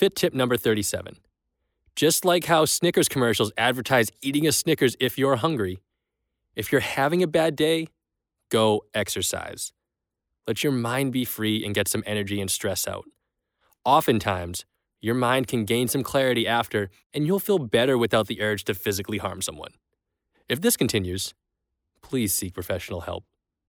Fit tip number 37. Just like how Snickers commercials advertise eating a Snickers if you're hungry, if you're having a bad day, go exercise. Let your mind be free and get some energy and stress out. Oftentimes, your mind can gain some clarity after, and you'll feel better without the urge to physically harm someone. If this continues, please seek professional help.